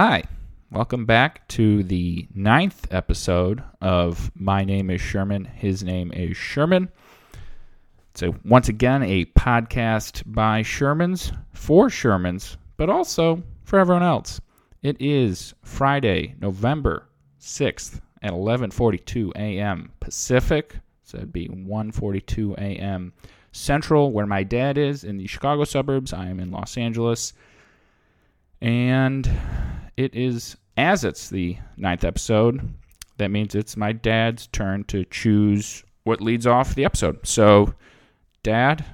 Hi, welcome back to the ninth episode of My Name is Sherman, His Name is Sherman. So, once again, a podcast by Shermans for Shermans, but also for everyone else. It is Friday, November 6th at 11:42 a.m. Pacific, so it'd be 1:42 a.m. Central, where my dad is in the Chicago suburbs. I am in Los Angeles. And it is, as it's the ninth episode, that means it's my dad's turn to choose what leads off the episode. So, Dad,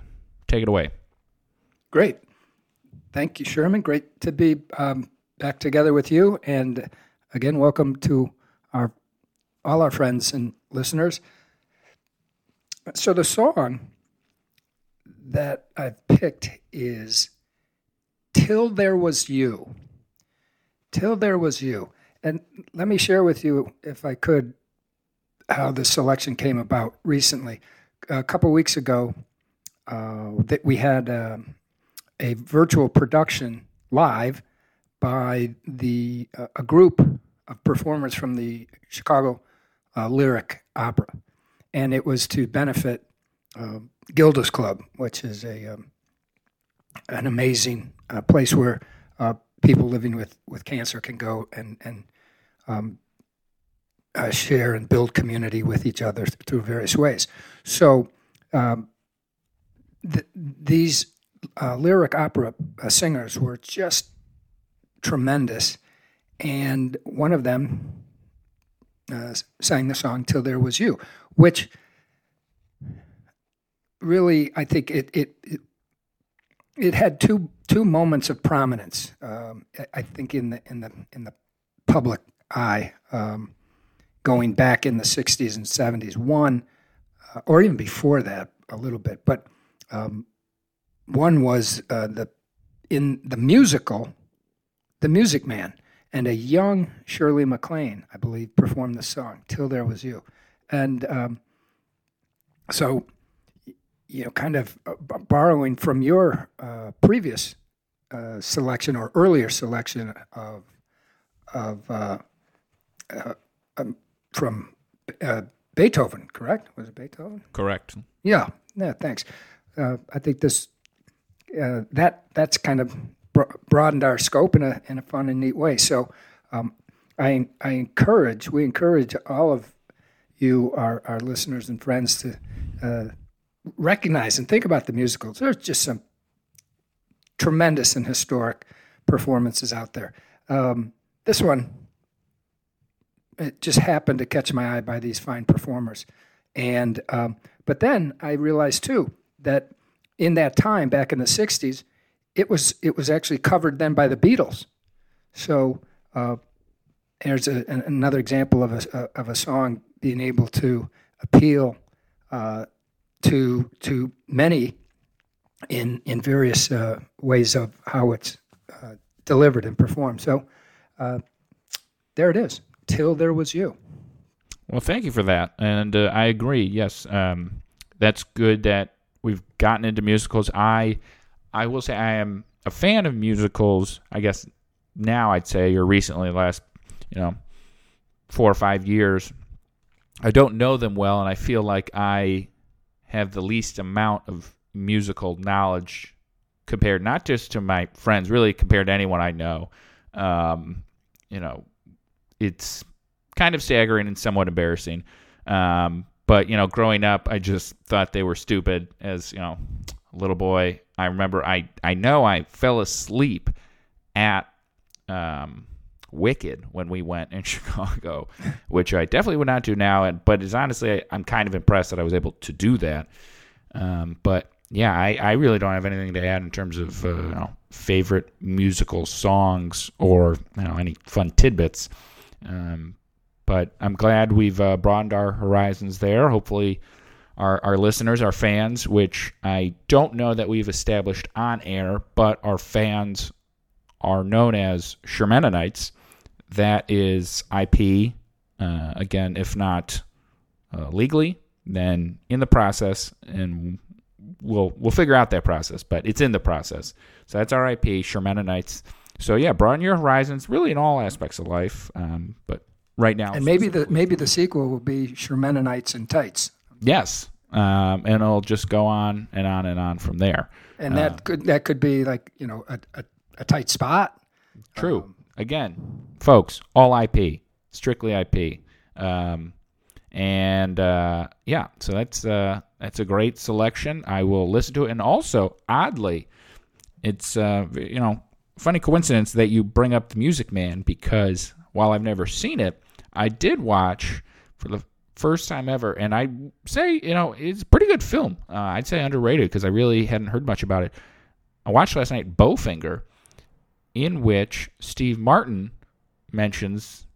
take it away. Great. Thank you, Sherman. Great to be um, back together with you. And again, welcome to our all our friends and listeners. So, the song that I've picked is Till There Was You. Till There Was You. And let me share with you, if I could, how the selection came about recently. A couple weeks ago, uh, that we had uh, a virtual production live by the uh, a group of performers from the Chicago uh, Lyric Opera, and it was to benefit uh, Gilda's Club, which is a um, an amazing uh, place where uh, people living with, with cancer can go and and um, uh, share and build community with each other through various ways. So um, th- these uh, lyric opera uh, singers were just tremendous, and one of them uh, sang the song "Till There Was You," which really I think it it, it it had two two moments of prominence. Um, I think in the in the in the public eye, um, going back in the '60s and '70s. One, uh, or even before that, a little bit. But um, one was uh, the in the musical, The Music Man, and a young Shirley MacLaine, I believe, performed the song "Till There Was You," and um, so you know, kind of uh, borrowing from your uh, previous uh, selection or earlier selection of of uh, uh um, from uh, Beethoven, correct? Was it Beethoven? Correct. Yeah. Yeah. Thanks. I think this that that's kind of broadened our scope in a in a fun and neat way. So, um, I I encourage we encourage all of you, our our listeners and friends, to recognize and think about the musicals. There's just some tremendous and historic performances out there. Um, this one, it just happened to catch my eye by these fine performers. And um, but then I realized too that in that time back in the '60s, it was it was actually covered then by the Beatles. So uh, there's a, another example of a of a song being able to appeal uh, to to many in in various uh, ways of how it's uh, delivered and performed. So uh, there it is. Till there was you. Well, thank you for that, and uh, I agree. Yes, um, that's good that we've gotten into musicals. I I will say I am a fan of musicals. I guess now I'd say, or recently, last you know four or five years. I don't know them well, and I feel like I have the least amount of musical knowledge compared not just to my friends, really compared to anyone I know. Um, you know, it's kind of staggering and somewhat embarrassing. Um, but you know, growing up, I just thought they were stupid. As you know, little boy, I remember I I know I fell asleep at um, Wicked when we went in Chicago, which I definitely would not do now. And but it's honestly, I, am kind of impressed that I was able to do that. Um, but yeah, I, I really don't have anything to add in terms of uh, you know, favorite musical songs or you know any fun tidbits. Um, but I'm glad we've uh, broadened our horizons there. Hopefully, our, our listeners, our fans, which I don't know that we've established on air, but our fans are known as Shermanites that is IP. Uh, again, if not uh, legally, then in the process, and we'll we'll figure out that process. But it's in the process. So that's our IP, Shermanites. so yeah, broaden your horizons, really in all aspects of life. Um, but right now, And maybe the maybe the sequel will be Shermanites in tights, yes, um, and it'll just go on and on and on from there. and that could that could be like you know a, a, a tight spot. True. Again, folks, all IP, strictly IP. Um, and uh, yeah, so that's uh, that's a great selection. I will listen to it, and also oddly, it's uh, you know funny coincidence that you bring up the Music Man because while I've never seen it, I did watch for the first time ever, and I say you know it's a pretty good film. Uh, I'd say underrated because I really hadn't heard much about it. I watched last night Bowfinger, in which Steve Martin mentions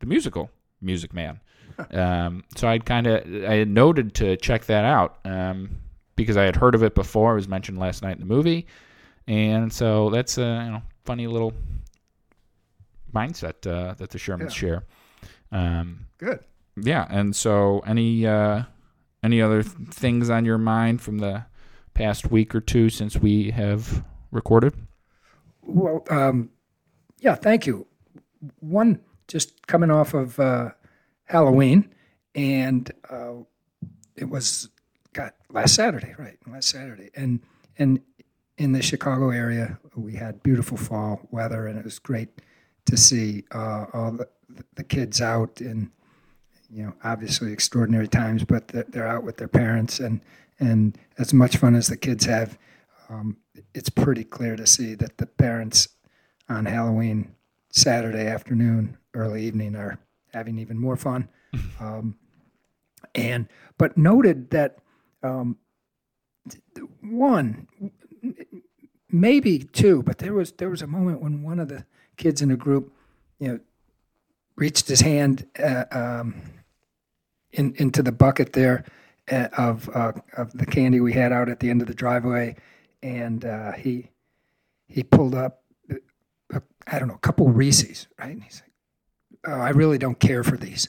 the musical Music Man. Um, so I'd kind of I had noted to check that out um, because I had heard of it before. It was mentioned last night in the movie, and so that's a you know, funny little mindset uh, that the Shermans Yeah. share. Um, Good. yeah, and so any uh, any other things on your mind from the past week or two since we have recorded? Well, um, yeah, thank you. One, just coming off of uh, Halloween, and uh, it was got last Saturday, right? Last Saturday, and and in the Chicago area, we had beautiful fall weather, and it was great to see uh, all the, the kids out in you know obviously extraordinary times, but they're, they're out with their parents, and and as much fun as the kids have, um, it's pretty clear to see that the parents on Halloween, Saturday afternoon, early evening are having even more fun. um, and but noted that um, one, maybe two, but there was there was a moment when one of the kids in the group, you know, reached his hand uh, um, in into the bucket there uh, of uh, of the candy we had out at the end of the driveway, and uh, he he pulled up, uh, I don't know, a couple Reese's, right? And he's like, "Oh, I really don't care for these,"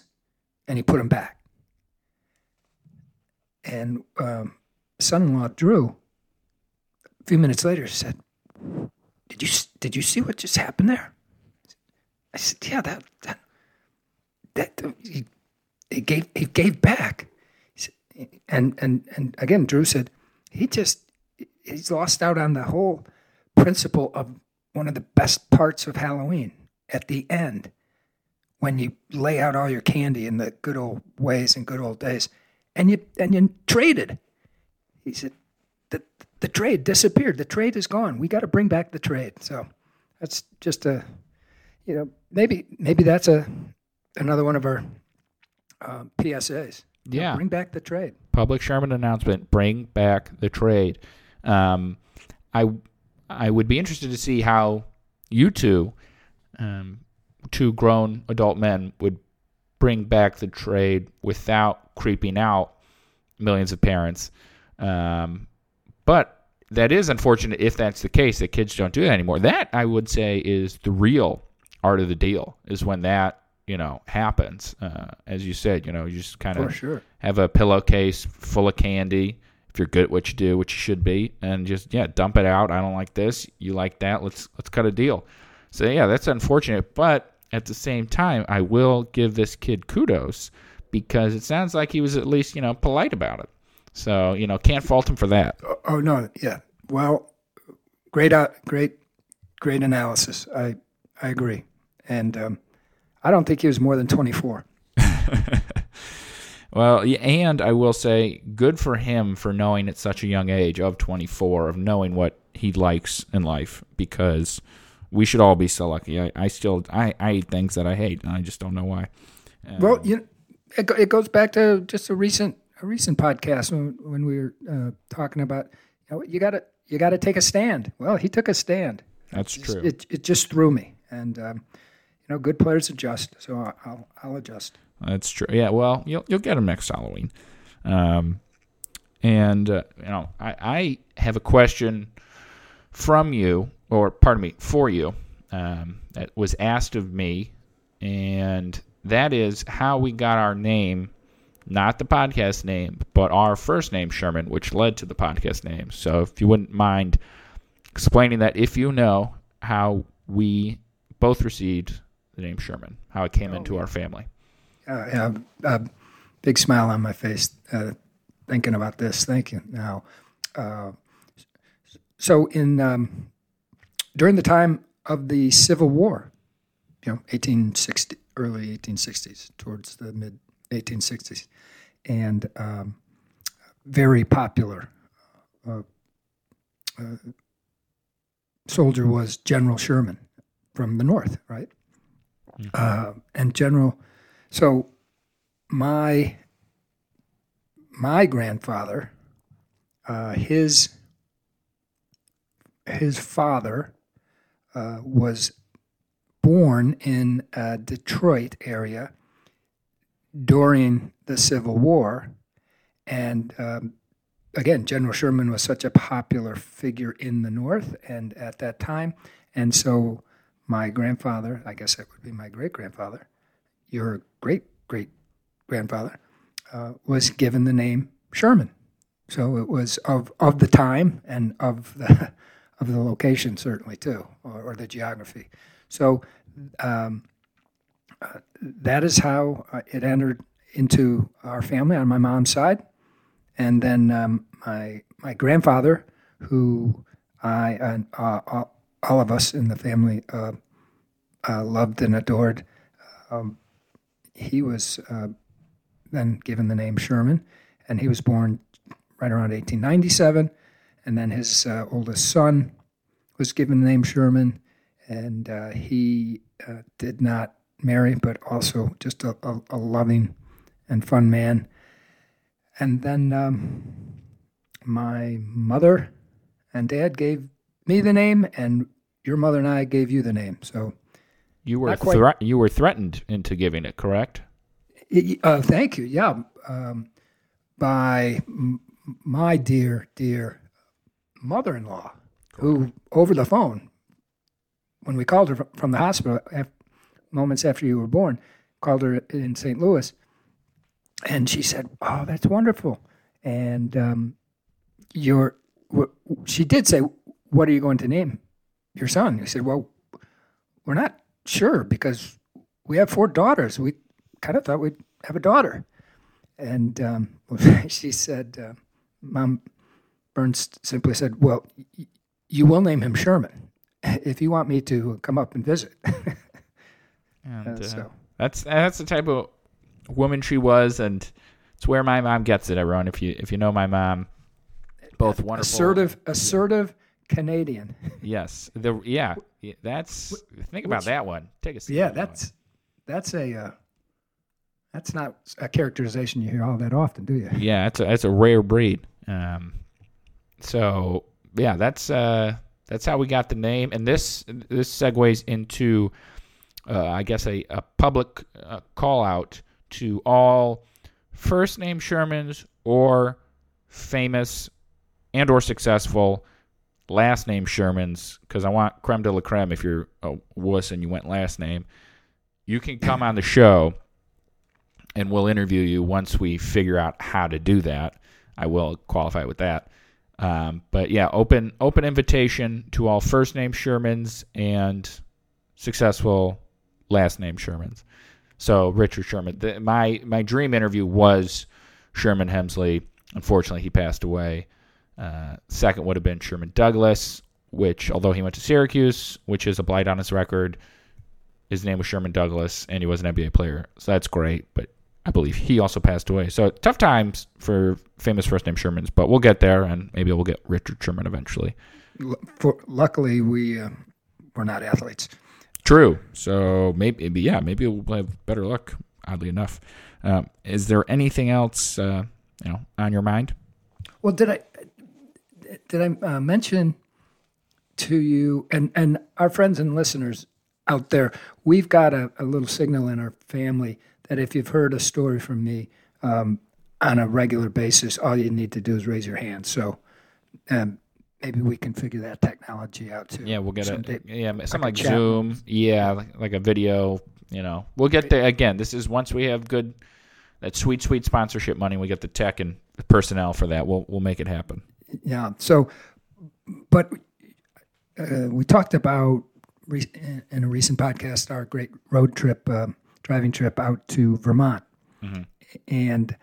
and he put them back. And um, son-in-law Drew, a few minutes later, said, "Did you did you see what just happened there?" I said, "Yeah, that that that uh, he, he gave he gave back." He said, and and and again, Drew said, "He just he's lost out on the whole principle of one of the best parts of Halloween at the end." when you lay out all your candy in the good old ways and good old days, and you and you traded. He said, the the trade disappeared. The trade is gone. We got to bring back the trade. So that's just a, you know, maybe maybe that's a another one of our um, PSAs. You know, Yeah. bring back the trade. public Sherman announcement: bring back the trade. Um, I I would be interested to see how you two, um, two grown adult men, would bring back the trade without creeping out millions of parents. Um, but that is unfortunate if that's the case that kids don't do that anymore. That I would say is the real art of the deal is when that you know happens. Uh, as you said, you know, you just kind of sure. have a pillowcase full of candy if you're good at what you do, which you should be, and just yeah, dump it out. I don't like this. You like that? Let's let's cut a deal. So yeah, that's unfortunate, but at the same time, I will give this kid kudos because it sounds like he was at least you know polite about it. So you know, can't fault him for that. Oh, oh no, yeah. Well, great, uh, great, great analysis. I I agree, and um, I don't think he was more than twenty four. Well, and I will say, good for him for knowing at such a young age of 24 of knowing what he likes in life because we should all be so lucky. I, I still I, I eat things that I hate and I just don't know why. Uh, Well, you know, it, it goes back to just a recent a recent podcast when, when we were uh, talking about you know you got to you got to take a stand. Well, he took a stand. that's true. It it just threw me, and um, know, good players adjust. So I'll I'll, adjust. That's true. Yeah, well, you'll you'll get him next Halloween. Um, and uh, you know, I, I have a question from you, or pardon me, for you, um, that was asked of me, and that is how we got our name, not the podcast name, but our first name, Sherman, which led to the podcast name. So if you wouldn't mind explaining that, if you know how we both received the name Sherman, how it came Oh, into our family. Uh, yeah, a big smile on my face uh, thinking about this. Thank you. Now, uh, so in um, during the time of the Civil War, you know, 1860, early 1860s, towards the mid 1860s, and um, very popular uh, uh, soldier was General Sherman from the North, right? Uh, and General, so my my grandfather, uh, his his father uh, was born in Detroit area during the Civil War, and um, again, General Sherman was such a popular figure in the North and at that time, and so my grandfather, I guess that would be my great grandfather, your great great grandfather, uh, was given the name Sherman. So it was of of the time and of the of the location certainly too, or, or the geography. So um, uh, that is how uh, it entered into our family on my mom's side, and then um, my my grandfather, who I and uh, all- of us in the family uh, uh, loved and adored. Um, he was uh, then given the name Sherman, and he was born right around 1897. And then his uh, oldest son was given the name Sherman, and uh, he did not marry, but also just a, a, a loving and fun man. And then um, my mother and dad gave me the name, and your mother and I gave you the name. So You were thre- you were threatened into giving it, correct? Y- Uh, thank you. Yeah, um, by m- my dear, dear mother-in-law, who over the phone, when we called her from the hospital, af- moments after you were born, called her in St. Louis, and she said, "Oh, that's wonderful," and um, your, she did say, "What are you going to name your son?" He said, "Well, we're not sure because we have four daughters. We kind of thought we'd have a daughter. And um, she said, uh, Mom Burns simply said, Well, y- you will name him Sherman if you want me to come up and visit. And, Uh, so, That's that's the type of woman she was, and it's where my mom gets it. Everyone, if you if you know my mom, both wonderful, assertive, assertive Canadian. Yes, the yeah, that's think about which- that one. Take a. Yeah, that's that's a uh, that's not a characterization you hear all that often, do you? yeah, that's a that's a rare breed. Um, so yeah, that's uh that's how we got the name, and this this segues into uh, I guess a a public uh, call out to all first name Shermans or famous and or successful last name Shermans because I want creme de la creme. If you're a wuss and you went last name, you can come on the show and we'll interview you once we figure out how to do that. I will qualify with that. Um, but yeah, open open invitation to all first name Shermans and successful last name Shermans. So Richard Sherman. The, my my dream interview was Sherman Hemsley. Unfortunately, he passed away. Uh, second would have been Sherman Douglas, which although he went to Syracuse, which is a blight on his record, his name was Sherman Douglas, and he was an NBA player. So that's great. But I believe he also passed away. So tough times for famous first name Shermans, but we'll get there, and maybe we'll get Richard Sherman eventually. For, luckily, we uh, we're not athletes. True. So maybe, maybe yeah, maybe we'll have better luck. Oddly enough, um, is there anything else uh, you know on your mind? Well, did I did I uh, mention to you and and our friends and listeners out there? We've got a, a little signal in our family that if you've heard a story from me um, on a regular basis, all you need to do is raise your hand. So um, maybe we can figure that technology out too. Yeah, we'll get Someday. it. Yeah, something like, chat Zoom. Yeah, like, like a video. You know, we'll get there again. This is once we have good that sweet, sweet sponsorship money. We get the tech and the personnel for that. We'll we'll make it happen. Yeah. So, but uh, we talked about re- in a recent podcast our great road trip, uh, driving trip out to Vermont, and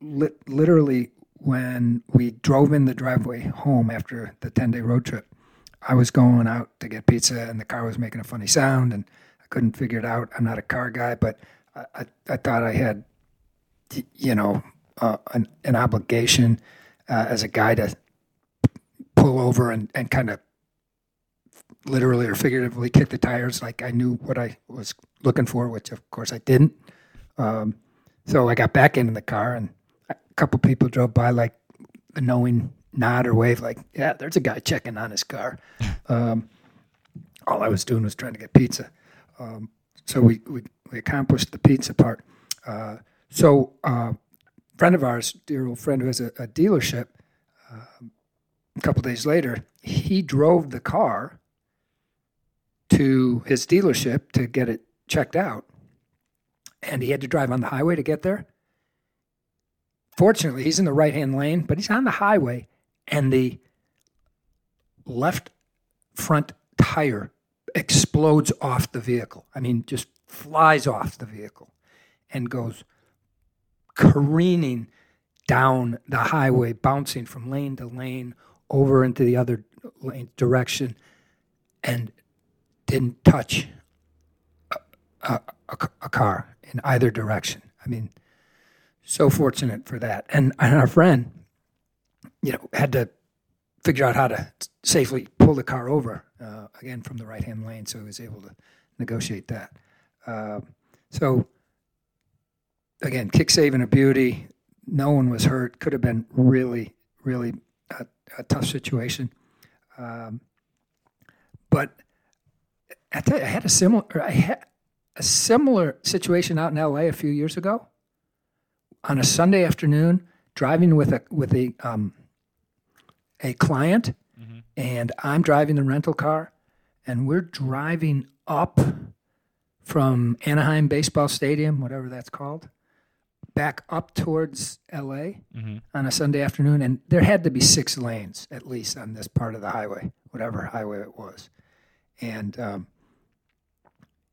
li- literally when we drove in the driveway home after the ten day road trip, I was going out to get pizza, and the car was making a funny sound, and I couldn't figure it out. I'm not a car guy, but I, I, I thought I had, you know, uh, an, an obligation uh, as a guy to pull over and, and kind of literally or figuratively kick the tires like I knew what I was looking for, which of course I didn't. Um, so I got back into the car, and a couple people drove by, like a knowing nod or wave, like, "Yeah, there's a guy checking on his car." um, all I was doing was trying to get pizza. Um, so we, we we accomplished the pizza part. Uh, so uh, friend of ours, dear old friend who has a, a dealership, um, a couple days later, he drove the car to his dealership to get it checked out, and he had to drive on the highway to get there. Fortunately, he's in the right hand lane, but he's on the highway, and the left front tire explodes off the vehicle. I mean, just flies off the vehicle and goes careening down the highway, bouncing from lane to lane over into the other lane direction, and didn't touch a, a, a, car in either direction. I mean, so fortunate for that. And, and our friend, you know, had to figure out how to safely pull the car over uh, again from the right hand lane, so he was able to negotiate that. Uh, so again, kick saving a beauty. No one was hurt. Could have been really, really a, a tough situation. Um, but I tell you, I had a similar. I had a similar situation out in L.A. a few years ago. On a Sunday afternoon, driving with a with a um, a client, and I'm driving the rental car, and we're driving up from Anaheim Baseball Stadium, whatever that's called, back up towards LA on a Sunday afternoon, and there had to be six lanes at least on this part of the highway, whatever highway it was, and um,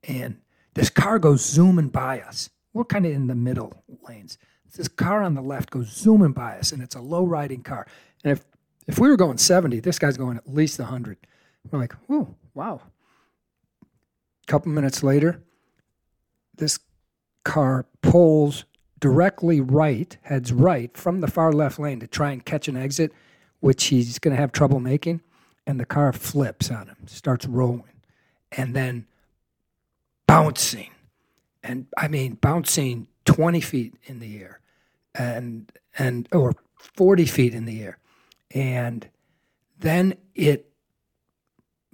and this car goes zooming by us. We're kind of in the middle lanes. This car on the left goes zooming by us, and it's a low riding car. And if if we were going 70, this guy's going at least 100. We're like, whoa, wow. A couple minutes later, this car pulls directly right, heads right from the far left lane to try and catch an exit, which he's going to have trouble making. And the car flips on him, starts rolling, and then bouncing. And I mean, bouncing 20 feet in the air and, and, or 40 feet in the air. And then it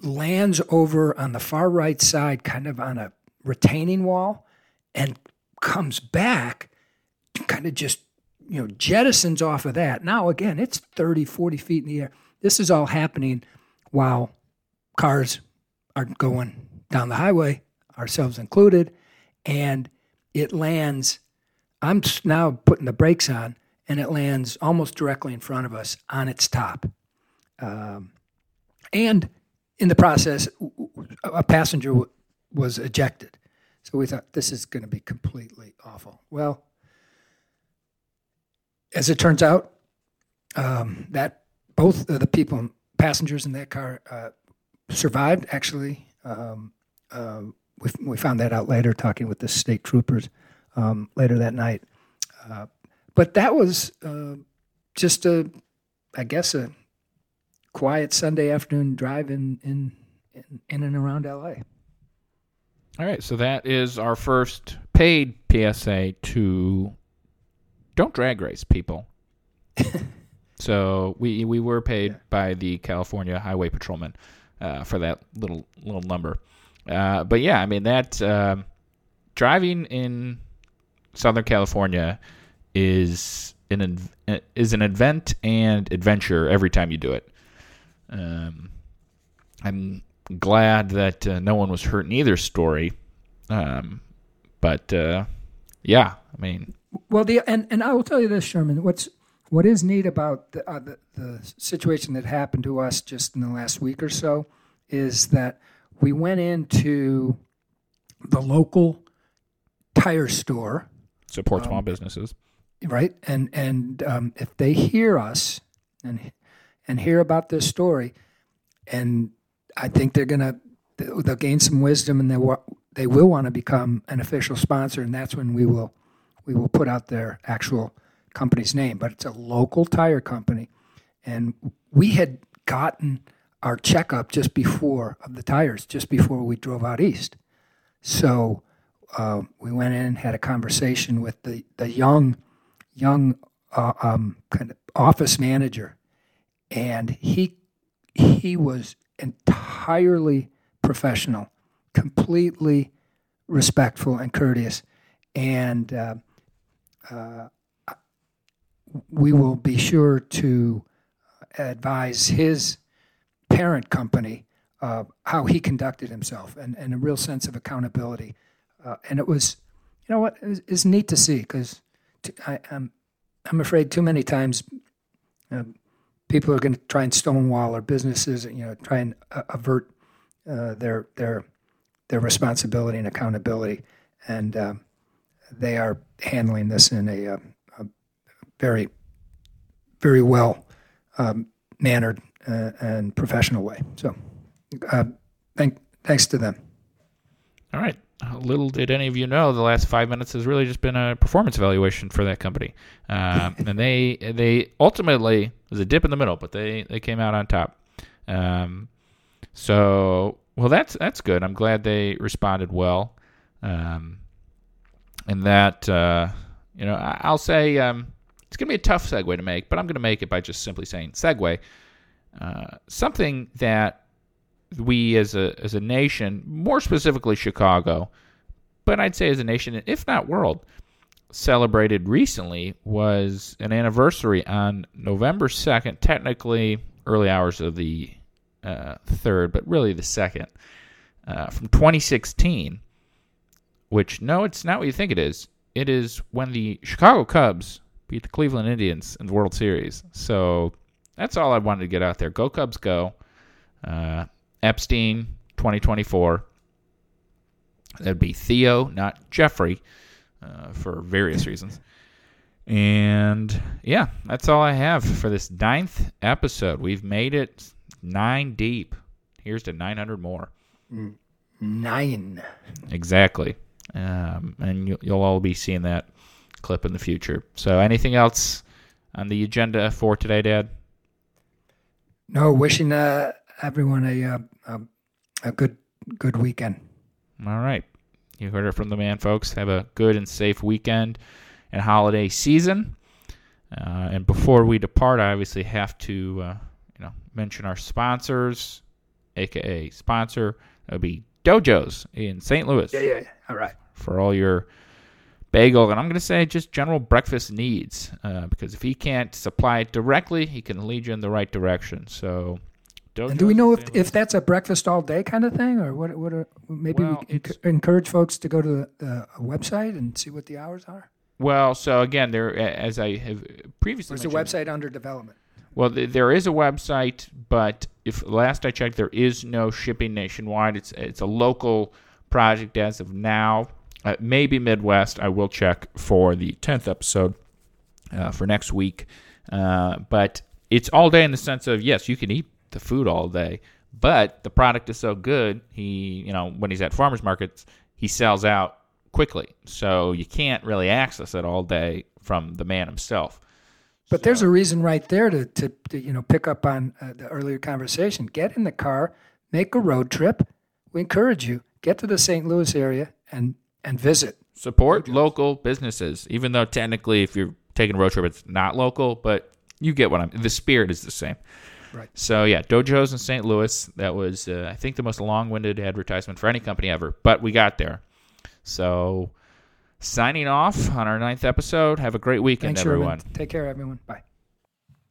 lands over on the far right side, kind of on a retaining wall, and comes back, just, you know, jettisons off of that. Now, again, it's 30, 40 feet in the air. This is all happening while cars are going down the highway, ourselves included, and it lands. I'm now putting the brakes on, and it lands almost directly in front of us on its top. Um, and in the process, a passenger w- was ejected. So we thought this is going to be completely awful. Well, as it turns out, um, that both of the people, passengers in that car, uh, survived. Actually, um, uh, we, we found that out later, talking with the state troopers um, later that night. Uh, but that was uh, just a, I guess, a quiet Sunday afternoon drive in in in, in and around LA. All right, so that is our first paid PSA to don't drag race people. so we we were paid by the California Highway Patrolman uh, for that little little number. Uh, but yeah, I mean that um driving in Southern California is an is an event and adventure every time you do it. Um, I'm glad that uh, no one was hurt in either story. Um, but uh, yeah, I mean, Well, the and, and I will tell you this, Sherman. What's what is neat about the, uh, the the situation that happened to us just in the last week or so is that we went into the local tire store, Support small businesses. right? And and um, if they hear us and and hear about this story, and I think they're gonna they'll gain some wisdom and they wa- they will want to become an official sponsor, and that's when we will we will put out their actual company's name. But it's a local tire company, and we had gotten our checkup just before of the tires, just before we drove out east. So uh, we went in and had a conversation with the, the young, young uh, um, kind of office manager, and he he was entirely professional, completely respectful and courteous, and uh, uh, we will be sure to advise his parent company how he conducted himself and, and a real sense of accountability. Uh, and it was, you know what, it's, it's neat to see because I'm, I'm afraid too many times people are going to try and stonewall our businesses, and, you know, try and uh, avert uh, their their their responsibility and accountability, and um, they are handling this in a, uh, a very very well um, mannered uh, and professional way. So, uh, thank, thanks to them. All right. Little did any of you know, the last five minutes has really just been a performance evaluation for that company, um, and they they ultimately it was a dip in the middle, but they they came out on top. Um, so well, that's that's good. I'm glad they responded well, um, and that uh, you know I'll say um, it's gonna be a tough segue to make, but I'm gonna make it by just simply saying segue. Uh, something that we as a as a nation, more specifically Chicago, but I'd say as a nation, if not world, celebrated recently was an anniversary on November second, technically early hours of the uh, third, but really the second, uh, from 2016. Which no, it's not what you think it is. It is when the Chicago Cubs beat the Cleveland Indians in the World Series. So that's all I wanted to get out there. Go Cubs, go! Uh, Epstein 2024. That'd be Theo, not Jeffrey, uh, for various reasons. And yeah, that's all I have for this ninth episode. We've made it nine deep. Here's to 900 more. Nine. Exactly. Um, and you, you'll all be seeing that clip in the future. So, anything else on the agenda for today, Dad? No, wishing uh, everyone a, uh, a a good good weekend. All right. You heard it from the man, folks. Have a good and safe weekend and holiday season. Uh, and before we depart, I obviously have to, uh, you know, mention our sponsors, aka sponsor. That would be Dojos in St. Louis Yeah, yeah. yeah. All right. For all your bagel and I'm going to say just general breakfast needs. Uh, because if he can't supply it directly, he can lead you in the right direction. So. And do we know if if that's a breakfast all day kind of thing, or what? What? Are, maybe Well, we enc- encourage folks to go to the, the website and see what the hours are. Well, so again, there as I have previously There's a website under development. Well, th- there is a website, but if last I checked, there is no shipping nationwide. It's it's a local project as of now. Uh, maybe Midwest. I will check for the tenth episode uh, for next week. Uh, but it's all day in the sense of yes, you can eat the food all day, but the product is so good. He, you know, when he's at farmers markets, he sells out quickly, so you can't really access it all day from the man himself. But there's a reason right there to, to, to you know pick up on uh, the earlier conversation. Get in the car, make a road trip. We encourage you get to the St. Louis area and and visit. support local businesses even though technically if you're taking a road trip it's not local but you get what i'm the spirit is the same Right. so yeah dojos in st louis that was uh, i think the most long-winded advertisement for any company ever but we got there so signing off on our ninth episode have a great weekend Thanks, everyone Sherman. Take care, everyone. Bye.